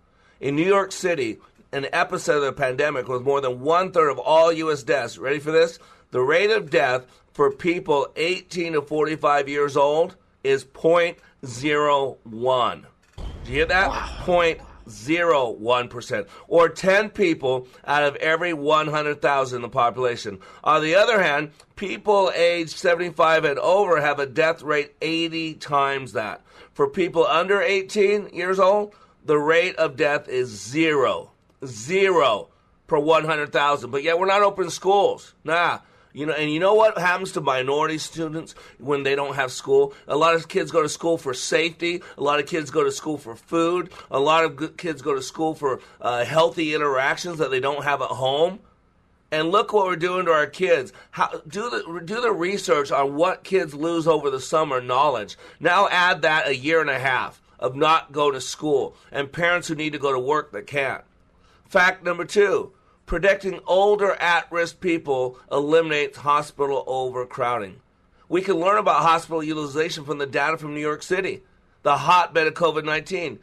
In New York City, an epicenter of the pandemic with more than one third of all U.S. deaths. Ready for this? The rate of death for people 18 to 45 years old is 0.01. Do you hear that? Wow. 0.01%. Or 10 people out of every 100,000 in the population. On the other hand, people aged 75 and over have a death rate 80 times that. For people under 18 years old, the rate of death is zero. Zero per 100,000. But yet we're not open schools. Nah. You know, and you know what happens to minority students when they don't have school? A lot of kids go to school for safety. A lot of kids go to school for food. A lot of kids go to school for uh, healthy interactions that they don't have at home. And look what we're doing to our kids. How, do the do the research on what kids lose over the summer knowledge. Now add that a year and a half of not going to school and parents who need to go to work that can't. Fact number two protecting older at risk people eliminates hospital overcrowding. We can learn about hospital utilization from the data from New York City, the hotbed of COVID 19.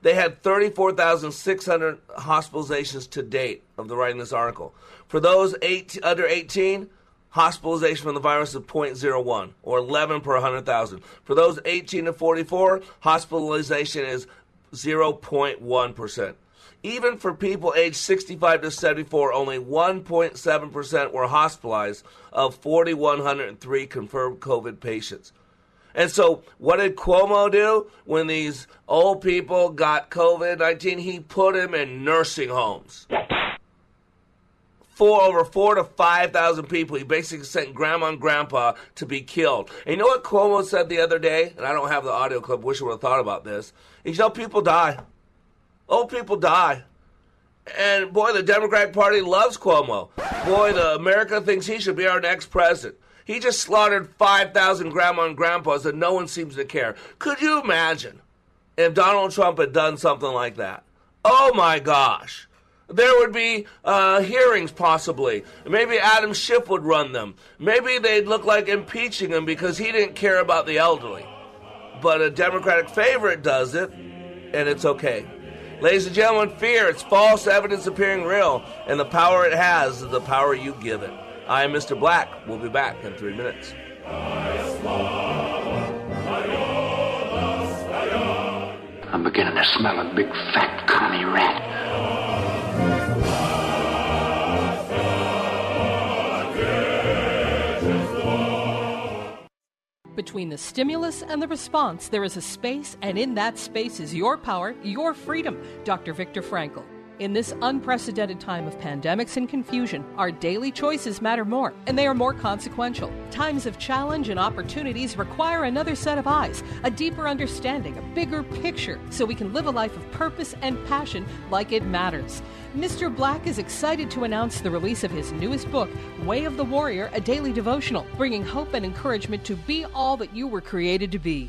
They had 34,600 hospitalizations to date of the writing this article. For those eight, under 18, hospitalization from the virus is 0.01 or 11 per 100,000. For those 18 to 44, hospitalization is 0.1%. Even for people aged 65 to 74, only 1.7% were hospitalized of 4,103 confirmed COVID patients. And so, what did Cuomo do when these old people got COVID 19? He put them in nursing homes. Four over four to five thousand people. He basically sent grandma and grandpa to be killed. And you know what Cuomo said the other day? And I don't have the audio clip. Wish I would have thought about this. He said, oh, "People die. Old people die." And boy, the Democratic Party loves Cuomo. Boy, the America thinks he should be our next president. He just slaughtered 5,000 grandma and grandpas and no one seems to care. Could you imagine if Donald Trump had done something like that? Oh my gosh. There would be uh, hearings, possibly. Maybe Adam Schiff would run them. Maybe they'd look like impeaching him because he didn't care about the elderly. But a Democratic favorite does it, and it's okay. Ladies and gentlemen, fear, it's false evidence appearing real, and the power it has is the power you give it. I am Mr. Black. We'll be back in three minutes. I'm beginning to smell a big fat commie rat. Between the stimulus and the response, there is a space, and in that space is your power, your freedom. Dr. Viktor Frankl. In this unprecedented time of pandemics and confusion, our daily choices matter more, and they are more consequential. Times of challenge and opportunities require another set of eyes, a deeper understanding, a bigger picture, so we can live a life of purpose and passion like it matters. Mr. Black is excited to announce the release of his newest book, Way of the Warrior, a daily devotional, bringing hope and encouragement to be all that you were created to be.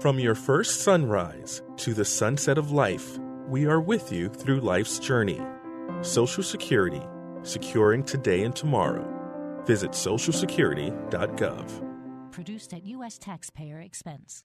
From your first sunrise to the sunset of life, we are with you through life's journey. Social Security, securing today and tomorrow. Visit socialsecurity.gov. Produced at U.S. taxpayer expense.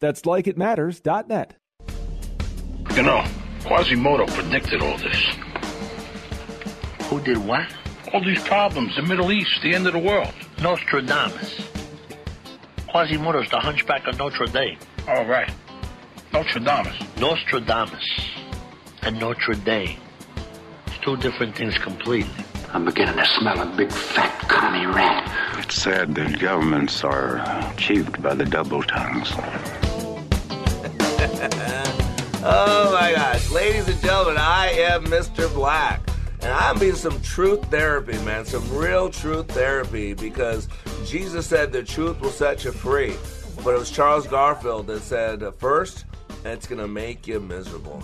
That's likeitmatters.net. You know, Quasimodo predicted all this. Who did what? All these problems, the Middle East, the end of the world. Nostradamus. Quasimodo's the hunchback of Notre Dame. All right. Nostradamus. Nostradamus and Notre Dame. It's two different things completely. I'm beginning to smell a big fat commie rat. It's sad that governments are achieved by the double tongues. Oh my gosh. Ladies and gentlemen, I am Mr. Black. And I'm being some truth therapy, man. Some real truth therapy because Jesus said the truth will set you free. But it was Charles Garfield that said, first, it's going to make you miserable.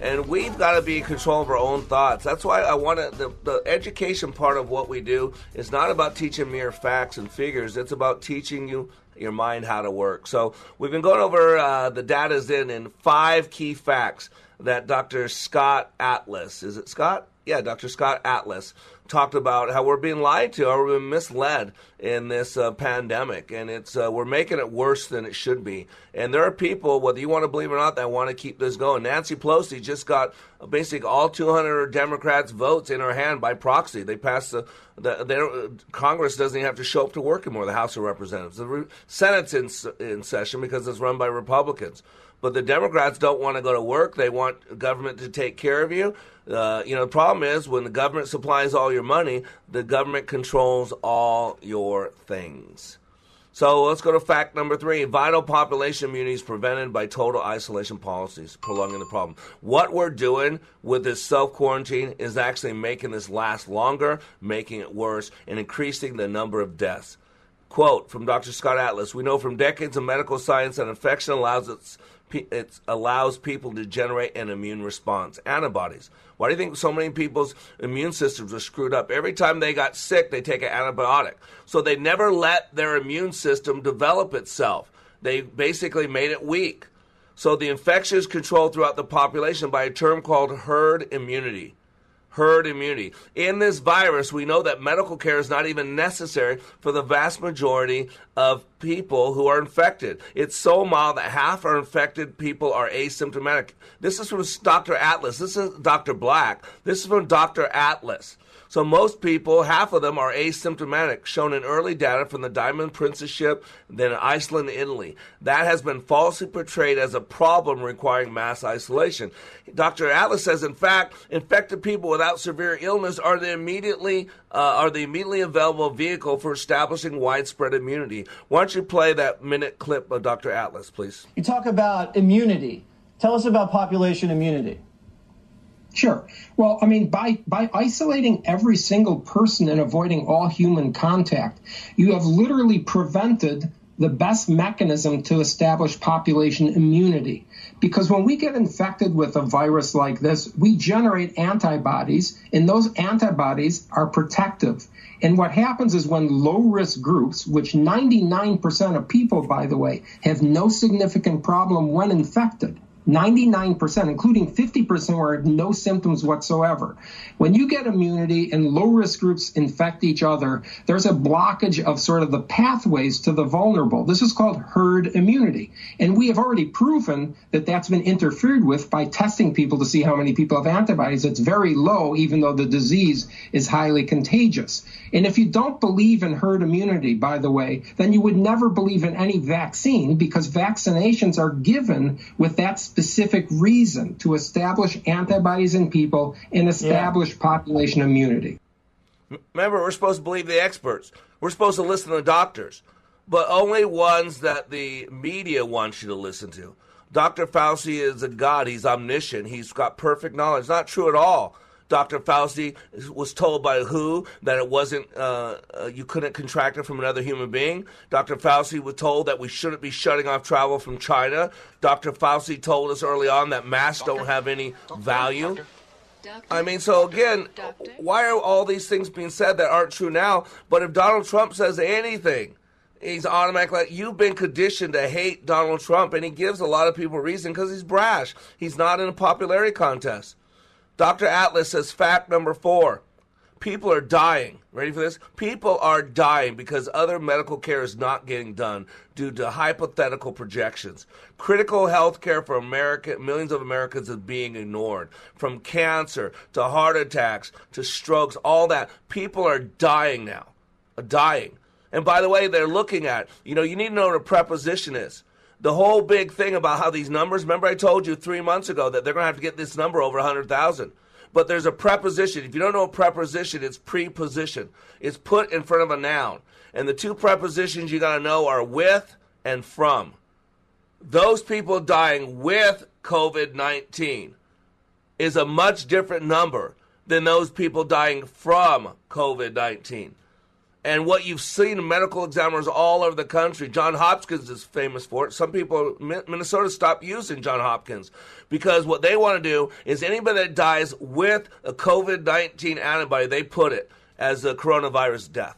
And we've got to be in control of our own thoughts. That's why I want to, the, the education part of what we do is not about teaching mere facts and figures. It's about teaching you your mind how to work. So we've been going over uh, the data's in in five key facts that Dr. Scott Atlas, is it Scott? Yeah, Dr. Scott Atlas talked about how we're being lied to or we're being misled in this uh, pandemic, and it's uh, we're making it worse than it should be. And there are people, whether you want to believe it or not, that want to keep this going. Nancy Pelosi just got basically all 200 Democrats' votes in her hand by proxy. They passed the, the, the Congress doesn't even have to show up to work anymore. The House of Representatives, the Senate's in, in session because it's run by Republicans. But the Democrats don't want to go to work. They want government to take care of you. Uh, you know, the problem is when the government supplies all your money, the government controls all your things. So let's go to fact number three. Vital population immunity is prevented by total isolation policies, prolonging the problem. What we're doing with this self quarantine is actually making this last longer, making it worse, and increasing the number of deaths. Quote from Dr. Scott Atlas We know from decades of medical science that infection allows its it allows people to generate an immune response, antibodies. Why do you think so many people's immune systems are screwed up? Every time they got sick, they take an antibiotic. So they never let their immune system develop itself. They basically made it weak. So the infection is controlled throughout the population by a term called herd immunity herd immunity. In this virus, we know that medical care is not even necessary for the vast majority of people who are infected. It's so mild that half are infected people are asymptomatic. This is from Dr. Atlas. This is Dr. Black. This is from Dr. Atlas. So most people, half of them are asymptomatic, shown in early data from the Diamond Princess ship, then Iceland, Italy. That has been falsely portrayed as a problem requiring mass isolation. Dr. Atlas says, in fact, infected people without severe illness are the immediately uh, are the immediately available vehicle for establishing widespread immunity. Why don't you play that minute clip of Dr. Atlas, please? You talk about immunity. Tell us about population immunity. Sure. Well, I mean, by, by isolating every single person and avoiding all human contact, you have literally prevented the best mechanism to establish population immunity. Because when we get infected with a virus like this, we generate antibodies, and those antibodies are protective. And what happens is when low risk groups, which 99% of people, by the way, have no significant problem when infected, 99%, including 50% where no symptoms whatsoever. When you get immunity and low risk groups infect each other, there's a blockage of sort of the pathways to the vulnerable. This is called herd immunity. And we have already proven that that's been interfered with by testing people to see how many people have antibodies. It's very low, even though the disease is highly contagious. And if you don't believe in herd immunity, by the way, then you would never believe in any vaccine because vaccinations are given with that specific reason to establish antibodies in people and establish yeah. population immunity. Remember, we're supposed to believe the experts. We're supposed to listen to the doctors, but only ones that the media wants you to listen to. Dr. Fauci is a god. He's omniscient. He's got perfect knowledge. Not true at all. Dr. Fauci was told by WHO that it wasn't, uh, uh, you couldn't contract it from another human being. Dr. Fauci was told that we shouldn't be shutting off travel from China. Dr. Fauci told us early on that masks Doctor? don't have any Doctor? value. Doctor? I mean, so again, why are all these things being said that aren't true now? But if Donald Trump says anything, he's automatically like, you've been conditioned to hate Donald Trump, and he gives a lot of people reason because he's brash. He's not in a popularity contest. Dr. Atlas says fact number four people are dying. Ready for this? People are dying because other medical care is not getting done due to hypothetical projections. Critical health care for America, millions of Americans is being ignored. From cancer to heart attacks to strokes, all that. People are dying now. Dying. And by the way, they're looking at, you know, you need to know what a preposition is the whole big thing about how these numbers, remember I told you three months ago that they're going to have to get this number over 100,000. But there's a preposition. If you don't know a preposition, it's preposition. It's put in front of a noun. And the two prepositions you got to know are with and from. Those people dying with COVID 19 is a much different number than those people dying from COVID 19 and what you've seen in medical examiners all over the country. John Hopkins is famous for it. Some people, Minnesota stopped using John Hopkins because what they want to do is anybody that dies with a COVID 19 antibody, they put it as a coronavirus death.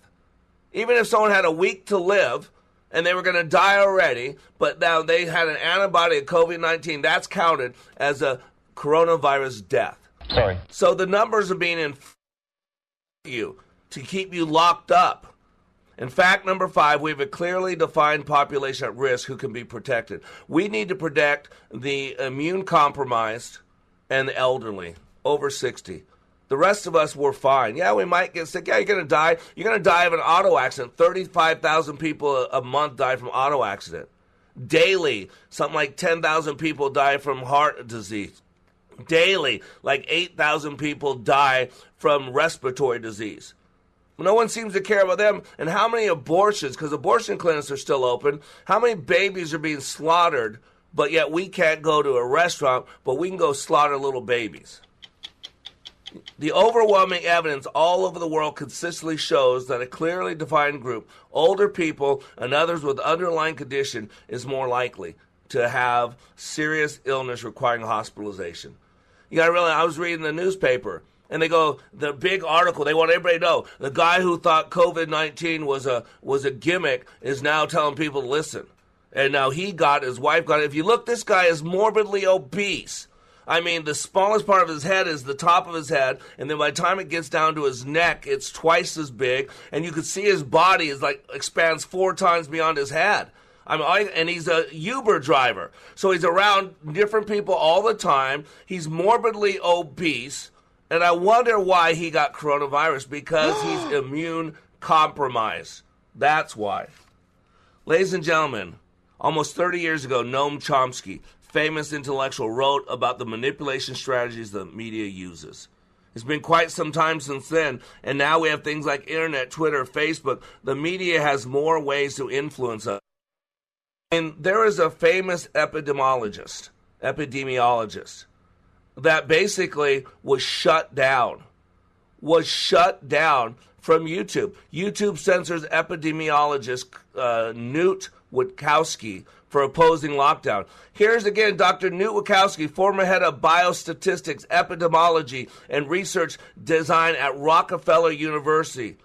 Even if someone had a week to live and they were going to die already, but now they had an antibody of COVID 19, that's counted as a coronavirus death. Sorry. So the numbers are being you, to keep you locked up. In fact, number five, we have a clearly defined population at risk who can be protected. We need to protect the immune compromised and the elderly over 60. The rest of us were fine. Yeah, we might get sick. Yeah, you're going to die. You're going to die of an auto accident. 35,000 people a month die from auto accident. Daily, something like 10,000 people die from heart disease. Daily, like 8,000 people die from respiratory disease. No one seems to care about them. And how many abortions, because abortion clinics are still open, how many babies are being slaughtered, but yet we can't go to a restaurant, but we can go slaughter little babies? The overwhelming evidence all over the world consistently shows that a clearly defined group, older people and others with underlying condition, is more likely to have serious illness requiring hospitalization. You got to realize, I was reading the newspaper and they go the big article. They want everybody to know the guy who thought COVID nineteen was a was a gimmick is now telling people to listen. And now he got his wife got it. If you look, this guy is morbidly obese. I mean, the smallest part of his head is the top of his head, and then by the time it gets down to his neck, it's twice as big, and you can see his body is like expands four times beyond his head. I mean, I, and he's a Uber driver, so he's around different people all the time. He's morbidly obese. And I wonder why he got coronavirus because he's immune compromised. That's why. Ladies and gentlemen, almost 30 years ago, Noam Chomsky, famous intellectual, wrote about the manipulation strategies the media uses. It's been quite some time since then, and now we have things like internet, Twitter, Facebook. The media has more ways to influence us. And there is a famous epidemiologist, epidemiologist, that basically was shut down, was shut down from YouTube. YouTube censors epidemiologist uh, Knut Wittkowski for opposing lockdown. Here's again Dr. Knut Wittkowski, former head of biostatistics, epidemiology, and research design at Rockefeller University.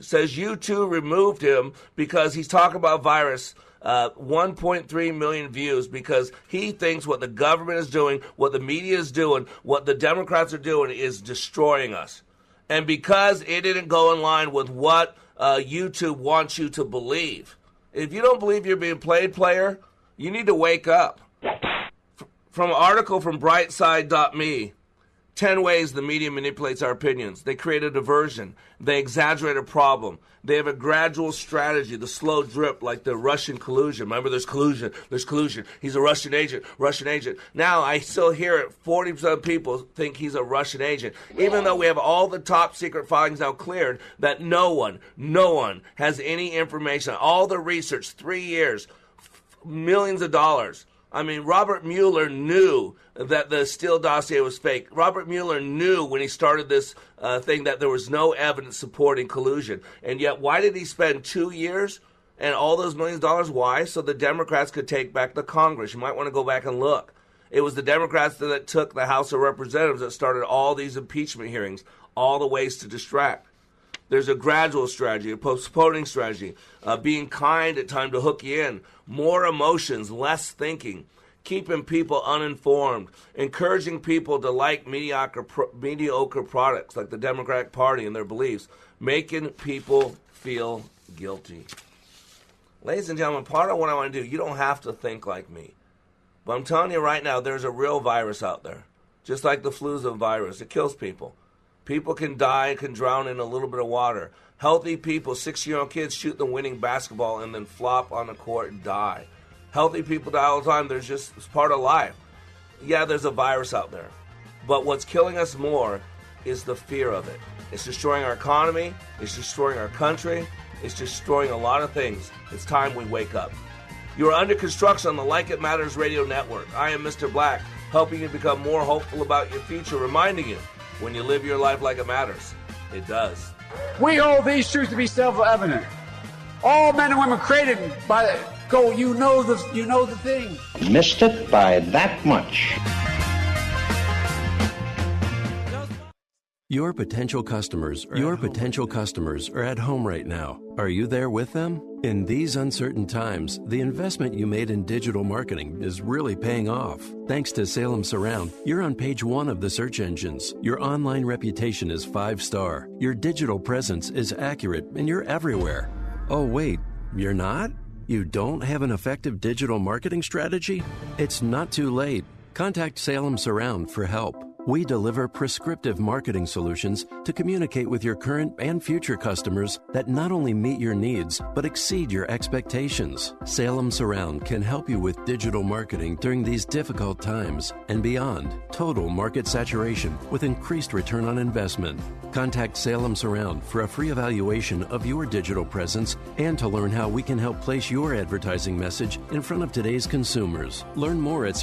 Says YouTube removed him because he's talking about virus uh, 1.3 million views because he thinks what the government is doing, what the media is doing, what the Democrats are doing is destroying us. And because it didn't go in line with what uh, YouTube wants you to believe. If you don't believe you're being played, player, you need to wake up. From an article from brightside.me, 10 ways the media manipulates our opinions. They create a diversion. They exaggerate a problem. They have a gradual strategy, the slow drip, like the Russian collusion. Remember, there's collusion. There's collusion. He's a Russian agent. Russian agent. Now, I still hear it. 40% of people think he's a Russian agent. Even though we have all the top secret filings now cleared, that no one, no one has any information. All the research, three years, millions of dollars. I mean, Robert Mueller knew that the Steele dossier was fake. Robert Mueller knew when he started this uh, thing that there was no evidence supporting collusion. And yet, why did he spend two years and all those millions of dollars? Why? So the Democrats could take back the Congress. You might want to go back and look. It was the Democrats that took the House of Representatives that started all these impeachment hearings, all the ways to distract. There's a gradual strategy, a postponing strategy, uh, being kind at time to hook you in, more emotions, less thinking, keeping people uninformed, encouraging people to like mediocre, pro- mediocre products like the Democratic Party and their beliefs, making people feel guilty. Ladies and gentlemen, part of what I want to do, you don't have to think like me. But I'm telling you right now, there's a real virus out there. Just like the flu's a virus, it kills people. People can die, can drown in a little bit of water. Healthy people, six year old kids shoot the winning basketball and then flop on the court and die. Healthy people die all the time. There's just, it's part of life. Yeah, there's a virus out there. But what's killing us more is the fear of it. It's destroying our economy, it's destroying our country, it's destroying a lot of things. It's time we wake up. You are under construction on the Like It Matters radio network. I am Mr. Black, helping you become more hopeful about your future, reminding you when you live your life like it matters, it does. We hold these truths to be self-evident. All men and women created by the go. You know the you know the thing. Missed it by that much. Your potential customers, your potential customers are at home right now. Are you there with them? In these uncertain times, the investment you made in digital marketing is really paying off. Thanks to Salem Surround, you're on page one of the search engines. Your online reputation is five star. Your digital presence is accurate and you're everywhere. Oh, wait, you're not? You don't have an effective digital marketing strategy? It's not too late. Contact Salem Surround for help. We deliver prescriptive marketing solutions to communicate with your current and future customers that not only meet your needs, but exceed your expectations. Salem Surround can help you with digital marketing during these difficult times and beyond. Total market saturation with increased return on investment. Contact Salem Surround for a free evaluation of your digital presence and to learn how we can help place your advertising message in front of today's consumers. Learn more at